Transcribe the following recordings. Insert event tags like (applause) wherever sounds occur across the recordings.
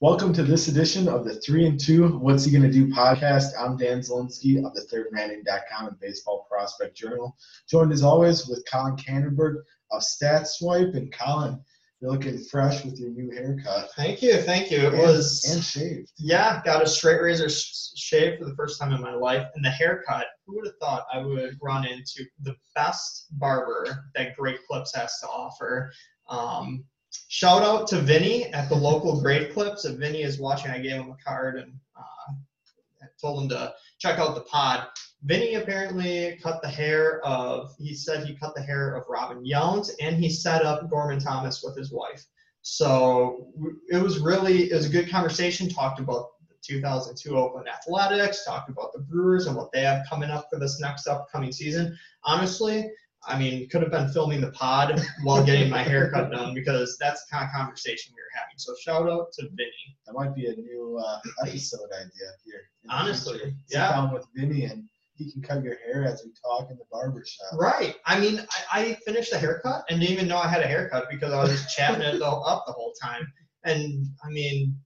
Welcome to this edition of the Three and Two What's He Gonna Do podcast. I'm Dan Zelinsky of the ThirdManning.com and Baseball Prospect Journal, joined as always with Colin Canterberg of StatSwipe. And Colin, you're looking fresh with your new haircut. Thank you, thank you. It and, was and shaved. yeah, got a straight razor sh- shave for the first time in my life, and the haircut. Who would have thought I would run into the best barber that Great Clips has to offer? Um, shout out to Vinny at the local Great Clips. If Vinny is watching, I gave him a card and uh, told him to check out the pod. Vinny apparently cut the hair of, he said he cut the hair of Robin Yount and he set up Gorman Thomas with his wife. So it was really, it was a good conversation, talked about the 2002 Oakland Athletics, talked about the Brewers and what they have coming up for this next upcoming season. Honestly, I mean, could have been filming the pod while getting my haircut done because that's the kind of conversation we were having. So shout out to Vinny. That might be a new uh, episode idea here. Honestly. Yeah. down with Vinny and he can cut your hair as we talk in the barber shop. Right. I mean, I, I finished the haircut and didn't even know I had a haircut because I was just chatting it all up the whole time. And I mean,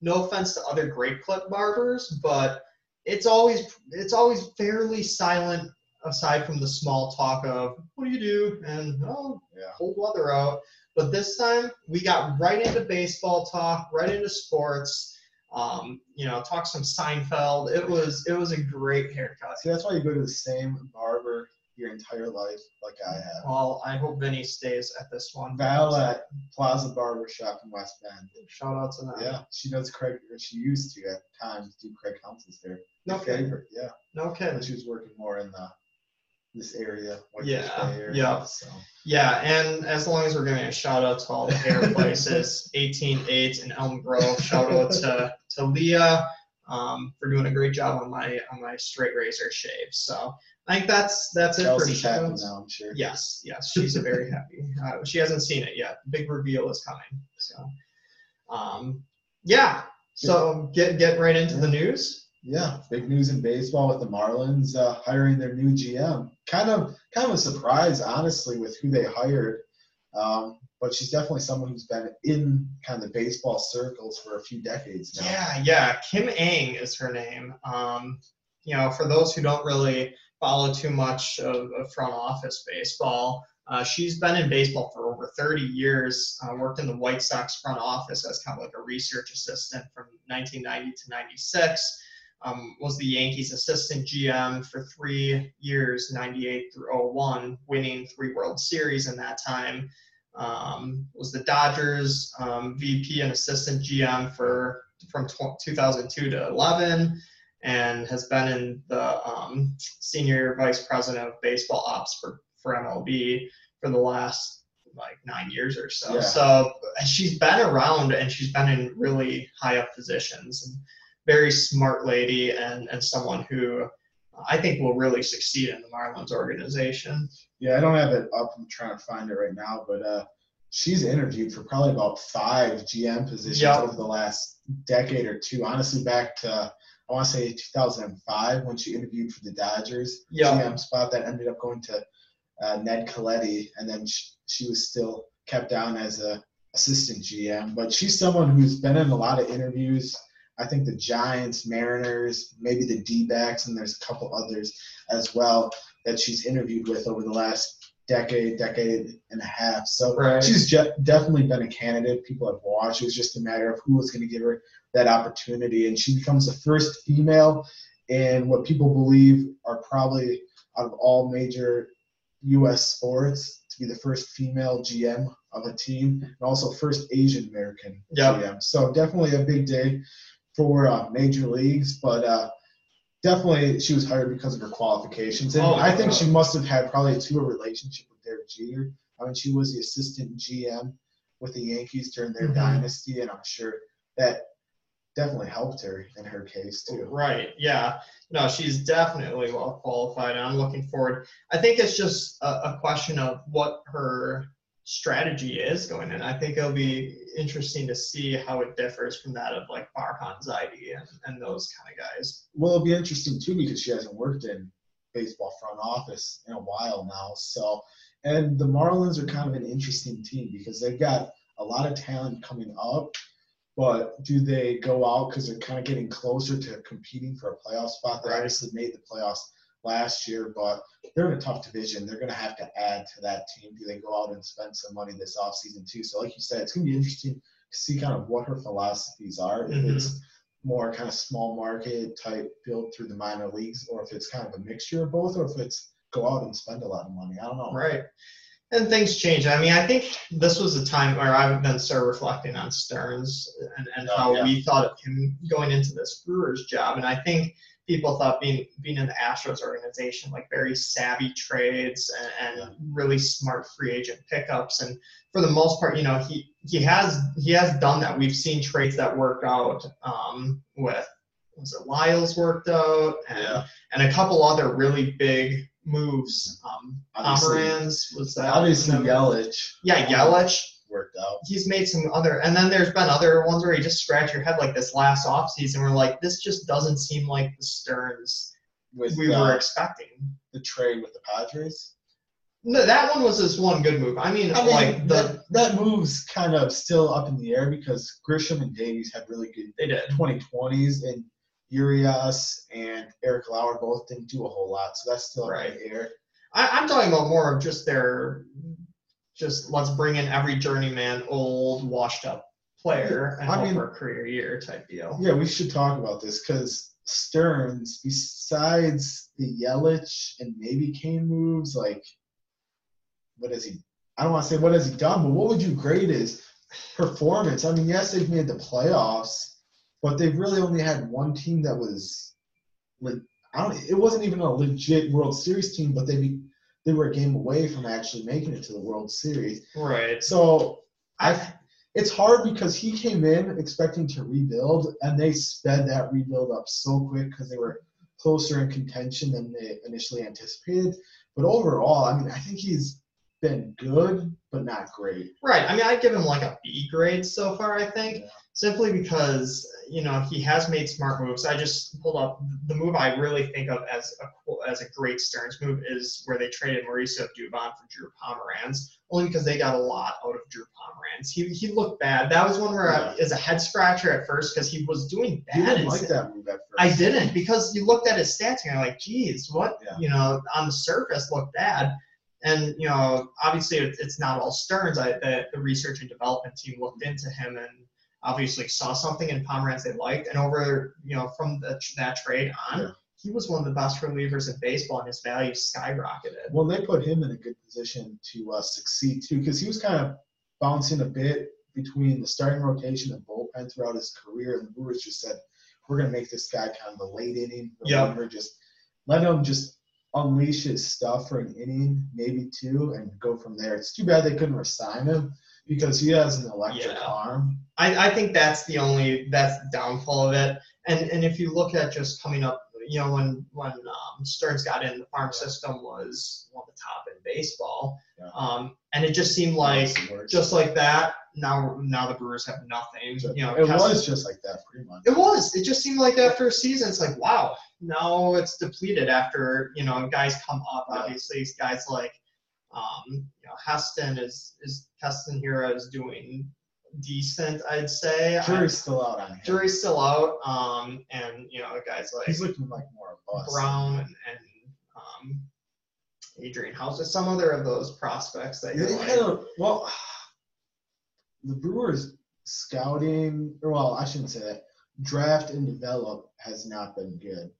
no offense to other great clip barbers, but it's always it's always fairly silent aside from the small talk of what do you do and oh Yeah. cold weather out. But this time we got right into baseball talk, right into sports. Um, you know, talk some Seinfeld. It was it was a great haircut. See, that's why you go to the same barber your entire life, like I have. Well, I hope Vinny stays at this one. Val at Plaza Barber Shop in West Bend. Shout out to them. Yeah, she does Craig, or she used to at times do Craig Counsell's hair. No kidding. favorite, yeah. No kidding. But she was working more in the this area, White Yeah, Bay area. yeah. So Yeah, and as long as we're giving a shout out to all the hair (laughs) places, 188 and Elm Grove. Shout out to, to Leah um, for doing a great job on my on my straight razor shave. So I think that's that's it for Chelsea's happy now, I'm sure. Yes, yes, she's very happy. Uh, she hasn't seen it yet. Big reveal is coming. So, um, yeah. So get get right into the news. Yeah, big news in baseball with the Marlins uh, hiring their new GM. Kind of, kind of a surprise, honestly, with who they hired. Um, but she's definitely someone who's been in kind of the baseball circles for a few decades now. Yeah, yeah. Kim Ng is her name. Um, you know, for those who don't really follow too much of, of front office baseball, uh, she's been in baseball for over 30 years. Uh, worked in the White Sox front office as kind of like a research assistant from 1990 to 96. Um, was the Yankees assistant GM for three years, 98 through 01, winning three World Series in that time. Um, was the Dodgers um, VP and assistant GM for from tw- 2002 to 11, and has been in the um, senior vice president of baseball ops for for MLB for the last like nine years or so. Yeah. So she's been around and she's been in really high up positions and very smart lady and and someone who I think will really succeed in the Marlins organization. Yeah, I don't have it up. I'm trying to find it right now, but uh, she's interviewed for probably about five GM positions Yeah. over the last decade or two. Honestly, back to I want to say 2005 when she interviewed for the Dodgers Yeah. GM spot that ended up going to uh, Ned Colletti, and then she, she was still kept down as a assistant GM. But she's someone who's been in a lot of interviews. I think the Giants, Mariners, maybe the D-backs, and there's a couple others as well that she's interviewed with over the last decade, decade and a half. So Right. she's je- definitely been a candidate. People have watched. It was just a matter of who was going to give her that opportunity, and she becomes the first female in what people believe are probably out of all major U.S. sports to be the first female GM of a team, and also first Asian American Yep. GM. So definitely a big day for uh, major leagues, but uh, definitely she was hired because of her qualifications, and Oh, I think she must have had probably a two-way relationship with Derek Jeter. I mean, she was the assistant GM with the Yankees during their Mhm. dynasty, and I'm sure that definitely helped her in her case too. Right. Yeah. No, she's definitely well qualified, and I'm looking forward. I think it's just a, a question of what her strategy is going in. I think it'll be interesting to see how it differs from that of like Farhan Zaidi and, and those kind of guys. Well, it'll be interesting too because she hasn't worked in baseball front office in a while now. So, and the Marlins are kind of an interesting team because they've got a lot of talent coming up, But do they go out because they're kind of getting closer to competing for a playoff spot? They Right. obviously made the playoffs last year, but they're in a tough division. They're going to have to add to that team. Do they go out and spend some money this offseason too? So, like you said, it's going to be interesting to see kind of what her philosophies are. If Mhm. it's more kind of small market type build through the minor leagues, or if it's kind of a mixture of both, or if it's go out and spend a lot of money. I don't know. Right. And things change. I mean, I think this was a time where I've been sort of reflecting on Stearns and, and Oh, how yeah. we thought of him going into this Brewers job. And I think people thought being being in the Astros organization, like very savvy trades and, and really smart free agent pickups. And for the most part, you know, he he has he has done that. We've seen trades that work out um, with was it Lyles worked out and Yeah. and a couple other really big moves. Um, Pomeranz was that Obviously? Yelich Yeah, Yelich. Worked out. He's made some other, and then there's been other ones where you just scratch your head like this last offseason. We're like, this just doesn't seem like the Stearns with we uh, were expecting. the trade with the Padres. No, that one was just one good move. I mean, I mean, like the that, that move's kind of still up in the air because Grisham and Davies had really good they did. 2020s, and Urias and Eric Lauer both didn't do a whole lot, so that's still up Right. in the air. I'm talking about more of just their, just let's bring in every journeyman, old, washed up player and I hope mean- for a career year type deal. Yeah, we should talk about this because Stearns, besides the Yelich and maybe Cain moves, like, what has he? I don't want to say what has he done, but what would you grade his performance? I mean, yes, they've made the playoffs, but they've really only had one team that was, like, I don't. It wasn't even a legit World Series team, but they they were a game away from actually making it to the World Series. Right. So I, it's hard because he came in expecting to rebuild, and they sped that rebuild up so quick because they were closer in contention than they initially anticipated. But overall, I mean, I think he's been good, but not great. Right. I mean, I'd give him like a B grade so far, I think, Yeah. Simply because, you know, he has made smart moves. I just pulled up the move I really think of as a as a great Stearns move is where they traded Mauricio Dubon for Drew Pomeranz, only because they got a lot out of Drew Pomeranz. He, he looked bad. That was one where I, Yeah. as a head scratcher at first because he was doing bad. didn't like that move at first. I didn't because you looked at his stats and you're like, geez, what Yeah. you know on the surface looked bad. And you know, obviously it's not all Stearns. I, the, the research and development team looked into him and obviously saw something in Pomeranz they liked. And over you know from the, that trade on, Yeah. he was one of the best relievers in baseball, and his value skyrocketed. Well, they put him in a good position to uh, succeed too, because he was kind of bouncing a bit between the starting rotation and bullpen throughout his career. And the Brewers just said, "We're going to make this guy kind of a late inning Yep. reliever. Just let him just unleash his stuff for an inning, maybe two, and go from there." It's too bad they couldn't resign him because he has an electric Yeah. arm. I, I think that's the only that's the downfall of it. And and if you look at just coming up, you know, when when um, Stearns got in, the farm system was one of the top in baseball. Yeah. Um, and it just seemed like That's the worst. just like that. Now now the Brewers have nothing. You know, it Kessler- was just like that, pretty much. It was. It just seemed like after a season, it's like wow. Now it's depleted after you know guys come up. Yeah. Obviously, guys like um, you know Keston is is Keston Hiura is doing decent, I'd say. I- Jury's still out on him. jury's still out. Um, and you know guys like He's looking like more of a bust. Brown and, and um, Adrian Houser, or some other of those prospects that you're They like, a, well, the Brewers scouting, or well, I shouldn't say that. Draft and develop has not been good.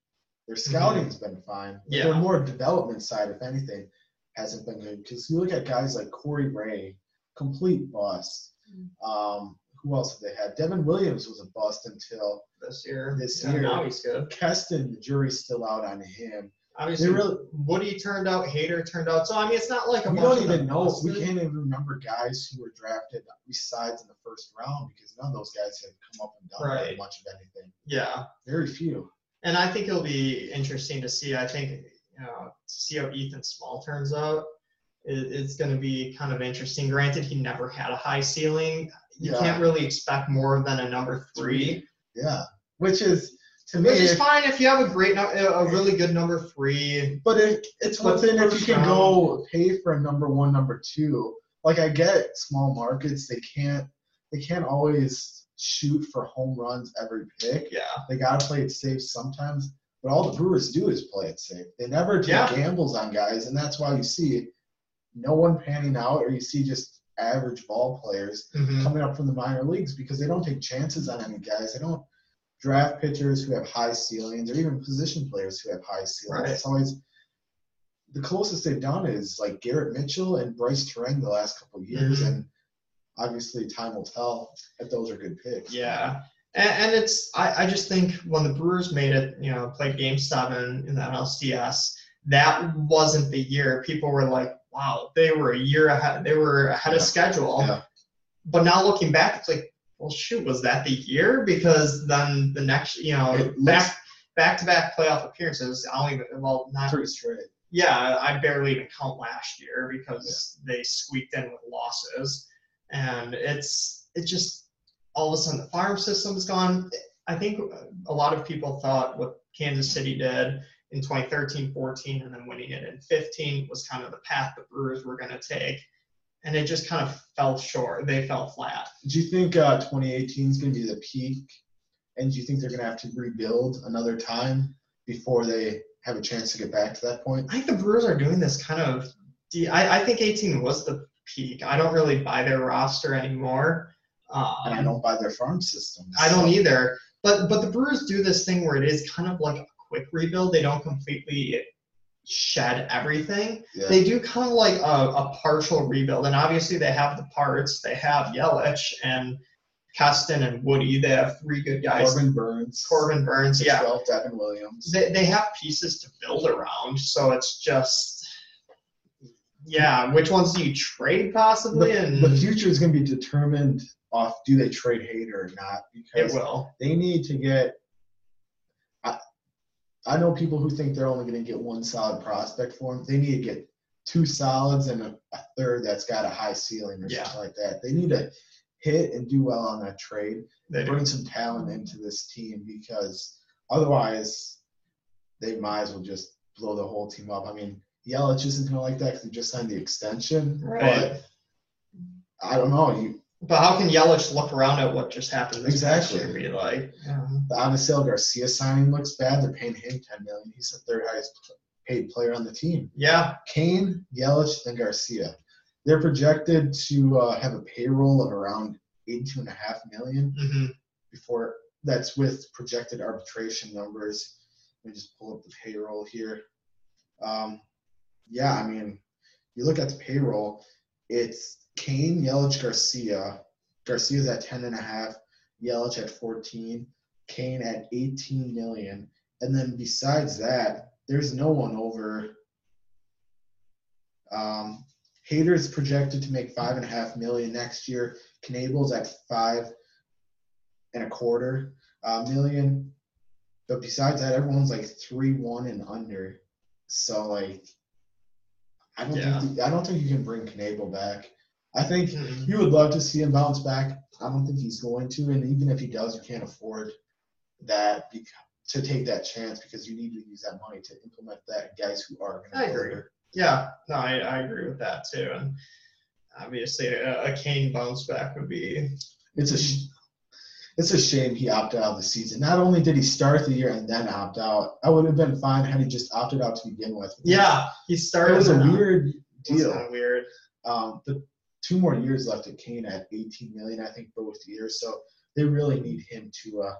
Their scouting's been fine. Mm-hmm. Yeah. Their more development side, if anything, hasn't been good. Because you look at guys like Corey Ray, complete bust. Mm-hmm. Um, who else have they had? Devin Williams was a bust until this year. This Yeah, year. now he's good. Keston. The jury's still out on him. Obviously, They really, Woody turned out, Hader turned out. So I mean, it's not like a we bunch don't of even them know. We can't even remember guys who were drafted besides in the first round because none of those guys have come up and done very Right. much of anything. Yeah, Very few. and I think it'll be interesting to see. I think you know to see how Ethan Small turns out. It, it's going to be kind of interesting. Granted, he never had a high ceiling. You Yeah. can't really expect more than a number three. Yeah, which is to me. Which is fine if you have a great, a really good number three. but it, it's one thing if you can go pay for a number one, number two. Like I get small markets, they can't they can't always shoot for home runs every pick. Yeah. They got to play it safe sometimes. But all the Brewers do is play it safe. They never take Yeah. gambles on guys, and that's why you see no one panning out, or you see just average ball players Mhm. coming up from the minor leagues because they don't take chances on any guys. They don't draft pitchers who have high ceilings, or even position players who have high ceilings. Right. It's always the closest they've done is like Garrett Mitchell and Brice Turang the last couple of years, Mhm. and obviously time will tell if those are good picks. Yeah. And, and it's I, I just think when the Brewers made it, you know, played game seven in the NLCS, that wasn't the year. People were like, wow, they were a year ahead they were ahead of schedule. Yeah. But now looking back, it's like, well shoot, was that the year? Because then the next you know, It back back to back playoff appearances, I don't even well not Three straight. yeah, I barely even count last year because they squeaked in with losses, and it's it just all of a sudden the farm system's gone. I think a lot of people thought what Kansas City did in 2013, 14, and then winning it in 15 was kind of the path the Brewers were going to take, and it just kind of fell short. They fell flat. Do you think uh, 2018 is going to be the peak? And do you think they're going to have to rebuild another time before they have a chance to get back to that point? I think the Brewers are doing this kind of. de- I, I think 18 was the peak. I don't really buy their roster anymore. Um, And I don't buy their farm system. I don't either. But but the Brewers do this thing where it is kind of like quick rebuild. They don't completely shed everything. Yeah. They do kind of like a, a partial rebuild. And obviously they have the parts. They have Yelich and Keston and Woody. They have three good guys. Corbin Burnes. Corbin Burnes. Yeah. Well, Devin Williams. They, they have pieces to build around. So it's just yeah, which ones do you trade possibly? The, and the future is going to be determined off do they trade Hader or not it because will. they need to get. I, I know people who think they're only going to get one solid prospect for him. They need to get two solids and a, a third that's got a high ceiling or Yeah. something like that. They need to hit and do well on that trade. They do. bring some talent into this team because otherwise they might as well just blow the whole team up. I mean, Yelich isn't going to like that because he just signed the extension. Right. But I don't know. You But how can Yelich look around at what just happened this Exactly. year and be like, yeah. the Avisail Garcia signing looks bad. They're paying him ten million. He's the third highest paid player on the team. yeah, Cain, Yelich, and Garcia. They're projected to uh, have a payroll of around eighty-two and a half million hmm before that's with projected arbitration numbers. Let me just pull up the payroll here. Um, yeah, I mean, you look at the payroll, it's Cain, Yelich, Garcia. Garcia's at ten and a half, Yelich at fourteen, Cain at eighteen million, and then besides that, there's no one over. Um, Hader's projected to make five and a half million next year. Knebel's at five and a quarter uh, million. But besides that, everyone's like three one and under. So like, I don't Yeah. think I don't think you can bring Knable back. I think Mhm. you would love to see him bounce back. I don't think he's going to, and even if he does, you can't afford that bec- to take that chance because you need to use that money to implement that guys who are I agree. Yeah, no, I, I agree with that too. And obviously, a, a Cain bounce back would be It's a sh- it's a shame he opted out of the season. Not only did he start the year and then opt out, I would have been fine had he just opted out to begin with. yeah. He started. it was a weird it was deal. kinda weird. Um, the two more years left at Cain at 18 million, I think, both years. So they really need him to uh,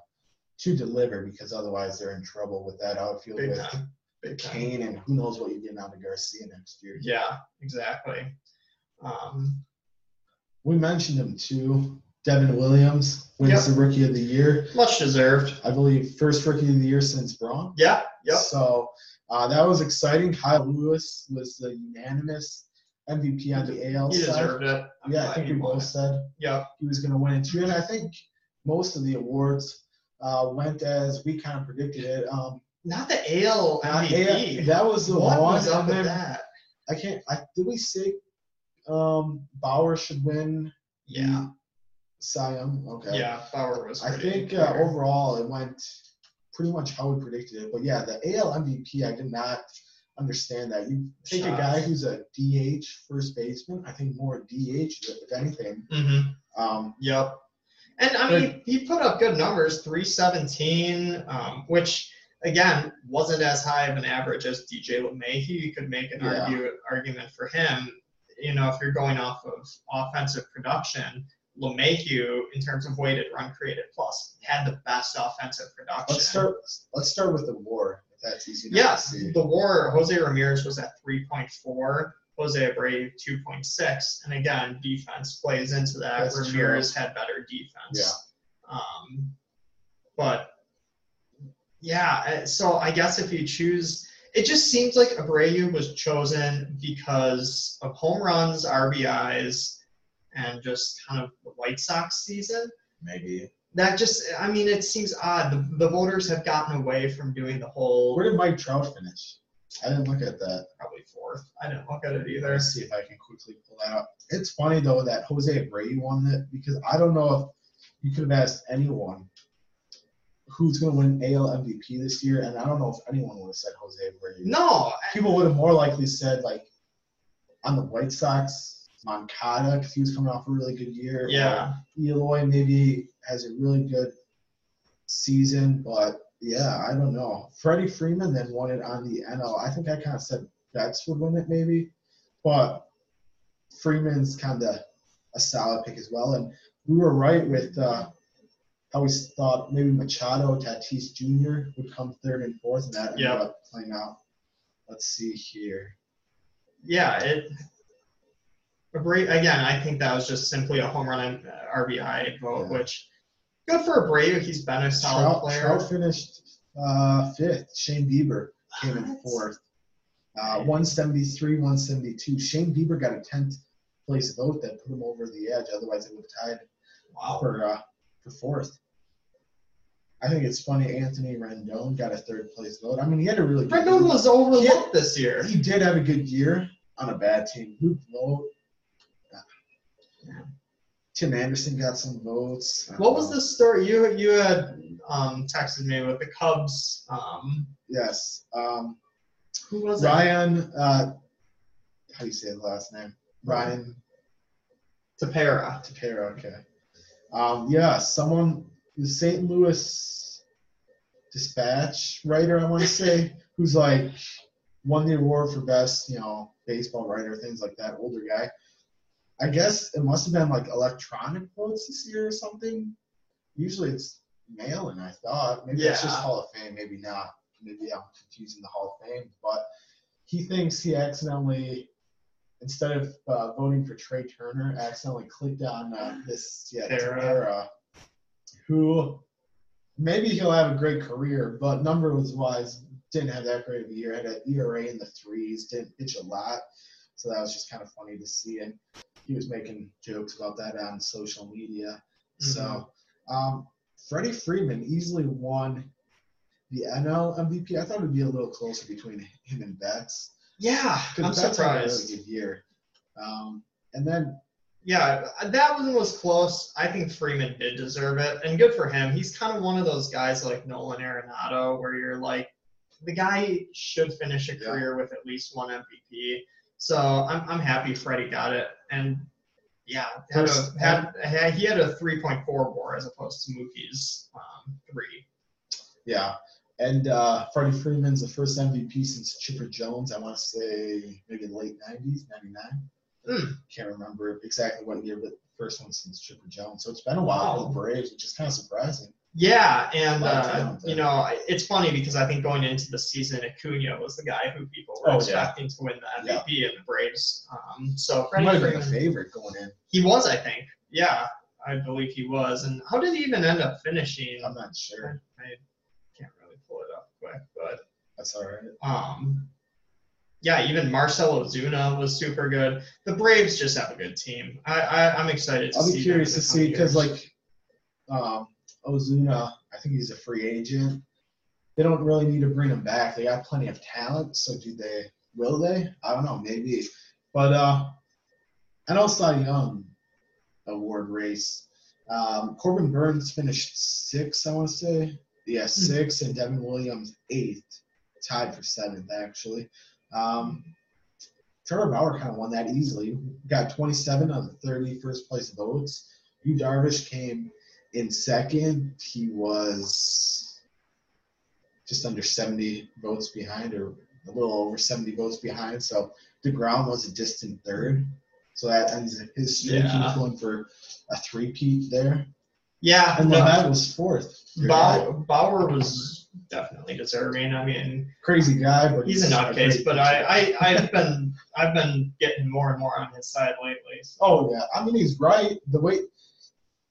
to deliver because otherwise they're in trouble with that outfield Big with time. Big time. Cain and who knows what you're getting out of Garcia next year. Yeah, exactly. Um, We mentioned him too. Devin Williams wins Yep. the Rookie of the Year. much deserved. I believe first Rookie of the Year since Braun. Yeah. Yep. So uh, that was exciting. Kyle Lewis was the unanimous MVP on the AL He side. deserved it. I'm Yeah, I glad think he we won both it. said Yep. he was going to win it too. And I think most of the awards uh, went as we kind of predicted it. Um, Not the AL MVP. yeah, that was the what one. was up and with then that? I can't. I, did we say um, Bauer should win? Yeah. Cy Young. Okay. Yeah. Bauer was. I pretty think uh, clear. overall it went pretty much how we predicted it. But yeah, the AL MVP, I did not understand that. You take a guy who's a DH first baseman. I think more DH if anything. Mhm. Um, Yep. And I mean, he put up good numbers, 317, um, which again wasn't as high of an average as DJ LeMahieu. You could make an Yeah. argue, argument for him. You know, if you're going off of offensive production, LeMahieu, in terms of weighted run created plus, had the best offensive production. Let's start. Let's start with the war. That's easy. enough Yes, to see. the war. Jose Ramirez was at 3.4. Jose Abreu 2.6, and again, defense plays into that. That's true. Ramirez had better defense. Yeah. Um, but yeah, uh, so I guess if you choose, it just seems like Abreu was chosen because of home runs, RBIs, and just kind of the White Sox season. Maybe. That just, I mean, it seems odd. The, the voters have gotten away from doing the whole Where did Mike Trout finish? I didn't look at that. probably fourth. I didn't look at it either. Let's see if I can quickly pull that up. It's funny though that Jose Abreu won it because I don't know if you could have asked anyone who's going to win AL MVP this year, and I don't know if anyone would have said Jose Abreu. No, People would have more likely said like on the White Sox, Moncada because he was coming off a really good year. yeah, Eloy maybe has a really good season, but yeah, I don't know. Freddie Freeman then won it on the NL. I think I kind of said Betts would win it maybe, but Freeman's kind of a solid pick as well. And we were right with uh, how we thought maybe Machado, Tatis Jr. would come third and fourth, and that ended Yep. up playing out. Let's see here. yeah. It. Abreu, again, I think that was just simply a home run and uh, RBI vote, Yeah. which good for Abreu. He's been a solid Trout, player. Trout finished uh, fifth. Shane Bieber came in fourth. Uh, 173, 172. Shane Bieber got a 10th place vote that put him over the edge. Otherwise, it would have tied Wow. for uh, for fourth. I think it's funny. Anthony Rendon got a third place vote. I mean, he had a really good Rendon was overlooked this year. He did have a good year on a bad team. Who vote? Tim Anderson got some votes. What was the story you you had um, texted me with the Cubs? Um, Yes. Um, who was it? Ryan, uh, how do you say the last name? Ryan Tepera. Tepera. Okay. Um, yeah, someone, the St. Louis Dispatch writer, I want to say, (laughs) who's like won the award for best, you know, baseball writer, things like that. Older guy. I guess it must have been like electronic votes this year or something. Usually it's mail-in. I thought maybe it's just Hall of Fame, maybe not. Maybe I'm confusing the Hall of Fame, but he thinks he accidentally, instead of uh, voting for Trea Turner, accidentally clicked on uh, this yeah Tara. Tara, who maybe he'll have a great career, but numbers wise didn't have that great of a year. Had an ERA in the threes, didn't pitch a lot, so that was just kind of funny to see. And he was making jokes about that on social media. So, um, Freddie Freeman easily won the NL MVP. I thought it would be a little closer between him and Betts. Yeah, I'm Betts had a really good year. Um, and then Yeah, that one was close. I think Freeman did deserve it, and good for him. He's kind of one of those guys like Nolan Arenado, where you're like, the guy should finish a Yeah. career with at least one MVP. So I'm, I'm happy Freddie got it, and yeah, had a, had, had he had a 3.4 WAR as opposed to Mookie's um, three. Yeah. And uh, Freddie Freeman's the first MVP since Chipper Jones. I want to say maybe the late 90s, 99. Hmm. Can't remember exactly what year, but first one since Chipper Jones. So it's been a while for Wow. the Braves, which is kind of surprising. Yeah, and uh, you know, it's funny because I think going into the season, Acuna was the guy who people were Oh, yeah. expecting to win the Yeah. MVP and the Braves. Um, so He Freddie might have been the favorite going in. he was, I think. Yeah, I believe he was. And how did he even end up finishing? I'm not sure. I can't really pull it up quick, but That's all right. um, yeah, even Marcell Ozuna was super good. The Braves just have a good team. I, I I'm excited to I'll see. be curious to see because, like, um, Ozuna, I think he's a free agent. They don't really need to bring him back. They got plenty of talent. So, do they? Will they? I don't know. Maybe. But uh, I know Cy Young award race. Um, Corbin Burnes finished sixth, I want to say. Yeah, sixth, and Devin Williams eighth, tied for seventh actually. Um, Trevor Bauer kind of won that easily. Got 27 of the 30 first place votes. Yu Darvish came in second, he was just under 70 votes behind, or a little over 70 votes behind. So DeGrom was a distant third. So that ends his streak. He Yeah. was going for a three-peat there. Yeah, And no, Labatt was fourth. Bauer, Bauer was definitely deserving. I mean, Crazy guy, but he's a nutcase, but. I, I, I've been, I've been getting more and more on his side lately. So. Oh yeah, I mean he's right. The way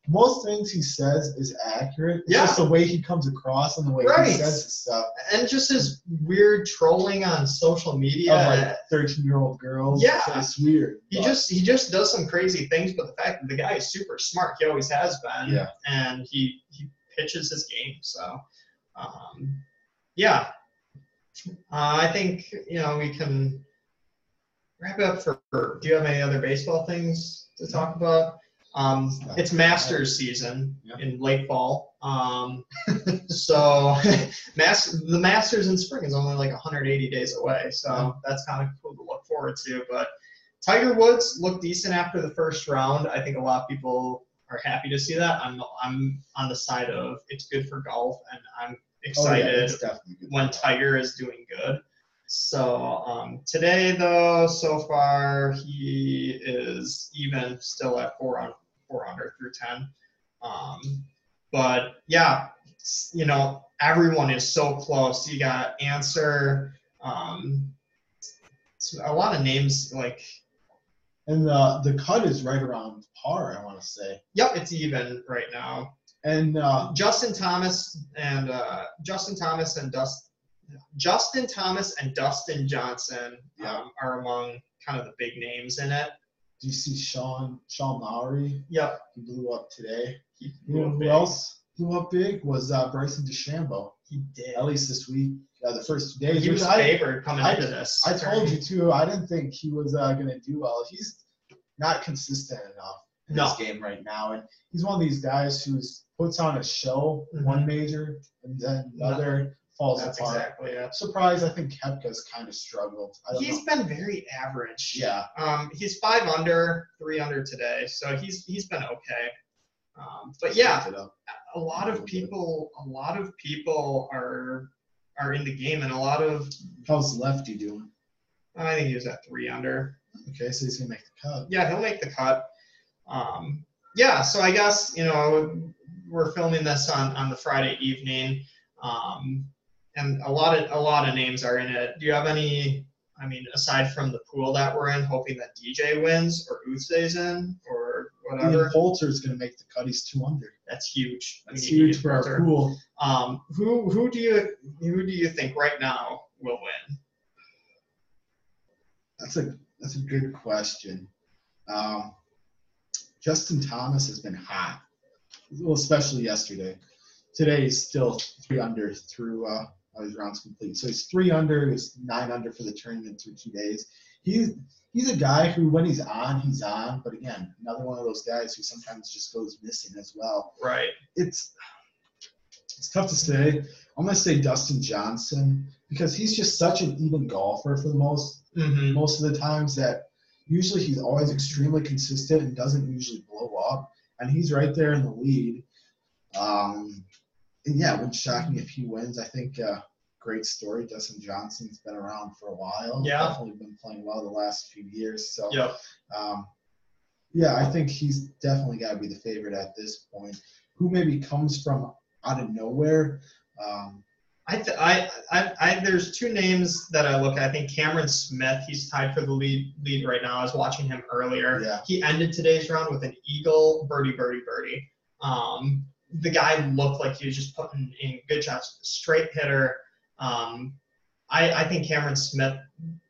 most things he says is accurate. It's Yeah. just the way he comes across and the way Right. he says his stuff. And just his weird trolling on social media. Of like thirteen-year-old girls. Yeah. it's weird. he but- just he just does some crazy things, but the fact that the guy is super smart, he always has been, Yeah. and he he pitches his game. So, um, yeah, uh, I think you know we can wrap up for. Do you have any other baseball things to talk about? Um, it's Masters season Yeah. in late fall. Um, (laughs) so, (laughs) mas- the Masters in spring is only like 180 days away. So Yeah. that's kind of cool to look forward to. But Tiger Woods looked decent after the first round. I think a lot of people are happy to see that. I'm I'm on the side of it's good for golf, and I'm Oh, yeah, excited definitely good. when Tiger is doing good. So um, today, though, so far he is even still at four on four under through ten. Um, but yeah, you know everyone is so close. You got Answer, um, a lot of names like. And the the cut is right around par, I want to say. Yep, it's even right now. And uh, Justin Thomas and uh, Justin Thomas and Dust, Justin Thomas and Dustin Johnson um, are among kind of the big names in it. do you see Shane Shane Lowry? Yep. He blew up today. He You know who big. else blew up big was uh, Bryson DeChambeau. He did. At least this week, uh, the first two days. He was I, favored coming I- into this. I told you too. I didn't think he was uh, going to do well. He's not consistent enough in No. this game right now, and he's one of these guys who puts on a show Mhm. one major and then the No. other falls That's apart. exactly it. Surprised, I think Koepka's kind of struggled. I don't He's know. been very average. Yeah, Um, he's five under, three under today, so he's he's been okay. Um, but yeah, picked it up. a lot of people, a lot of people are are in the game, and a lot of How's Lefty doing? I think he was at three under. Okay, so he's gonna make the cut. Yeah, he'll make the cut. Um, yeah, so I guess you know we're filming this on on the Friday evening, um, and a lot of a lot of names are in it. Do you have any? I mean, aside from the pool that we're in, hoping that DJ wins or Uth stays in or whatever. Ian is gonna make the cut. He's two under. That's huge. That's huge for our pool. Um, who who do you who do you think right now will win? That's a that's a good question. Um, Justin Thomas has been hot, well, especially yesterday. Today he's still three under through uh, his rounds complete. So he's three under. He's nine under for the tournament through two days. He's he's a guy who, when he's on, he's on. But again, another one of those guys who sometimes just goes missing as well. Right. It's it's tough to say. I'm gonna say Dustin Johnson because he's just such an even golfer for the most Mm-hmm. most of the times that usually he's always extremely consistent and doesn't usually blow up. And he's right there in the lead. Um, and yeah, it wouldn't shock me if he wins. I think uh, great story. Dustin Johnson's been around for a while. Yeah. Definitely been playing well the last few years. So yeah, um, yeah, I think he's definitely got to be the favorite at this point. Who maybe comes from out of nowhere. Um, I, th- I, I, I, there's two names that I look at. I think Cameron Smith, he's tied for the lead lead right now. I was watching him earlier. Yeah. He ended today's round with an eagle, birdie, birdie, birdie. Um, the guy looked like he was just putting in good shots, straight hitter. Um, I, I think Cameron Smith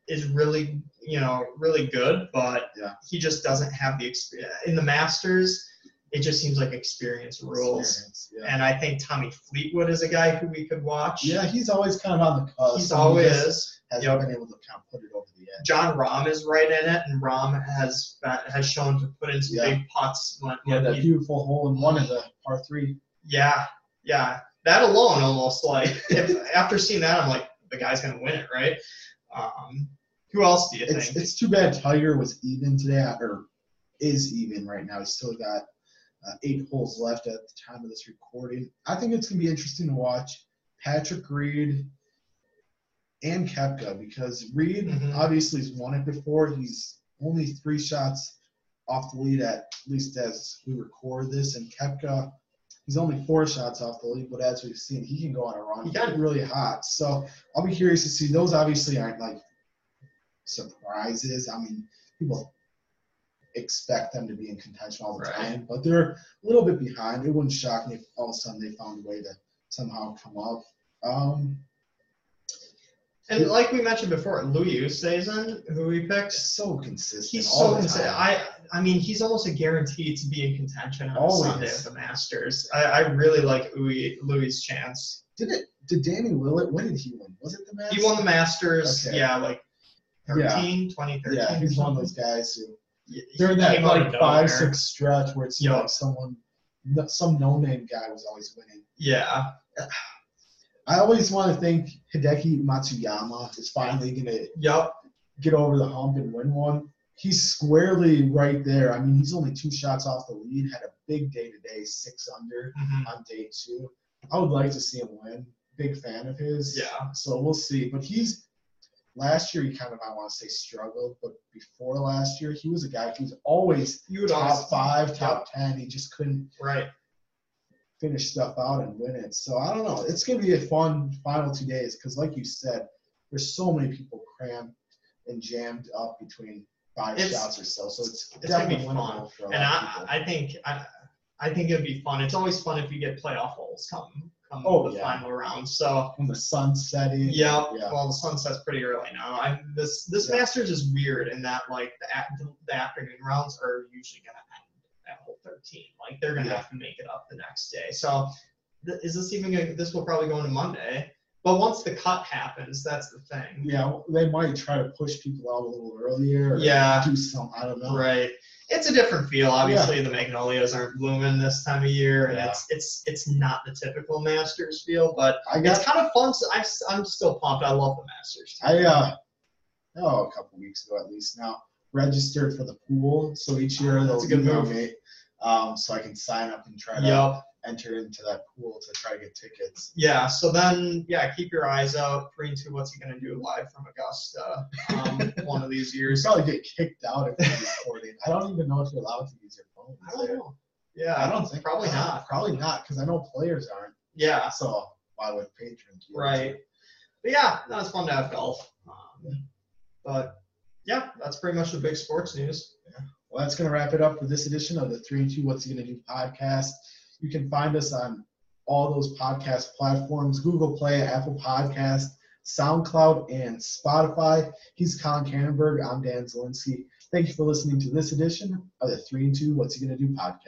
is really, you know, really good, but Yeah. he just doesn't have the experience in the Masters. It just seems like experience rules. experience, Yeah. And I think Tommy Fleetwood is a guy who we could watch. yeah, he's always kind of on the cusp. He's always hasn't Yep. been able to kind of put it over the edge. Jon Rahm is right in it, and Rahm has has shown to put in some Yeah. big pots. when, Yeah, when that he, beautiful hole in one of the par three. yeah, yeah. That alone almost like if, after seeing that, I'm like the guy's gonna win it, right? Um, who else do you It's think? it's too bad Tiger was even today, or is even right now. He's still got Uh, eight holes left at the time of this recording. I think it's going to be interesting to watch Patrick Reed and Koepka because Reed Mhm. obviously has won it before. He's only three shots off the lead at least as we record this, and Koepka he's only four shots off the lead, but as we've seen, he can go on a run. He got really hot. So I'll be curious to see. Those obviously aren't like surprises. I mean, people expect them to be in contention all the Right. time, but they're a little bit behind. It wouldn't shock me if all of a sudden they found a way to somehow come up. Um, And like we mentioned before, Louis Oosthuizen, who we picked, so consistent. he's so consistent. I I mean, he's almost a guarantee to be in contention on Always. Sunday at the Masters. I, I really like Louis Louis' chance. Did it? Did Danny Willett? When did he win? Was it the Masters? He won the Masters, Okay. yeah, like 13, 2013. Yeah, he's one of those guys who Yeah, during that came out of like five six stretch where it seemed Yup. like someone, some no name guy was always winning. Yeah, I always want to think Hideki Matsuyama is finally gonna yep. get over the hump and win one. He's squarely right there. I mean, he's only two shots off the lead. Had a big day today, six under mhm, on day two. I would like to see him win. Big fan of his. Yeah. So we'll see. But he's last year he kind of I want to say struggled, but before last year he was a guy who was always top always five, top ten. He just couldn't right. Finish stuff out and win it. So I don't know. It's gonna be a fun final two days because, like you said, there's so many people crammed and jammed up between five It's- shots or so. So it's, it's gonna be fun. And I. I think I, I think it'd be fun. It's always fun if you get playoff holes come come Oh, the yeah. final round. So when the sun's setting. yeah, Yeah. well the sun sets pretty early now. I this this Yeah. Masters is weird in that like the, the afternoon rounds are usually gonna end at hole 13. Like they're gonna Yeah. have to make it up the next day. So th- is this even gonna, this will probably go into Monday. But once the cut happens, that's the thing. Yeah, they might try to push people out a little earlier. Or Yeah. Do some. I don't know. Right. It's a different feel. Obviously, the magnolias aren't blooming this time of year, and Yeah. it's it's it's not the typical Masters feel, but I it's got. kind of fun. So I'm I'm still pumped. I love the Masters. I uh. Oh, a couple weeks ago at least now registered for the pool. So each year Oh, they'll that's a good move. Um, so I can sign up and try to Yep. enter into that pool to try to get tickets. Yeah. So then, yeah, keep your eyes out. Three and two. What's he gonna do live from Augusta? Um, (laughs) one of these years. probably get kicked out if you're recording. I don't even know if you're allowed to use your phone. I don't know. Yeah, I don't think probably not. Probably not because I know players aren't. Yeah. So why would patrons? Right. But yeah, no, it's fun to have golf. Um, but yeah, that's pretty much the big sports news. Well, that's going to wrap it up for this edition of the Three and Two What's He Going to Do podcast. You can find us on all those podcast platforms: Google Play, Apple Podcast, SoundCloud, and Spotify. He's Colin Cannonberg. I'm Dan Zielinski. Thank you for listening to this edition of the Three and Two What's He Going to Do podcast.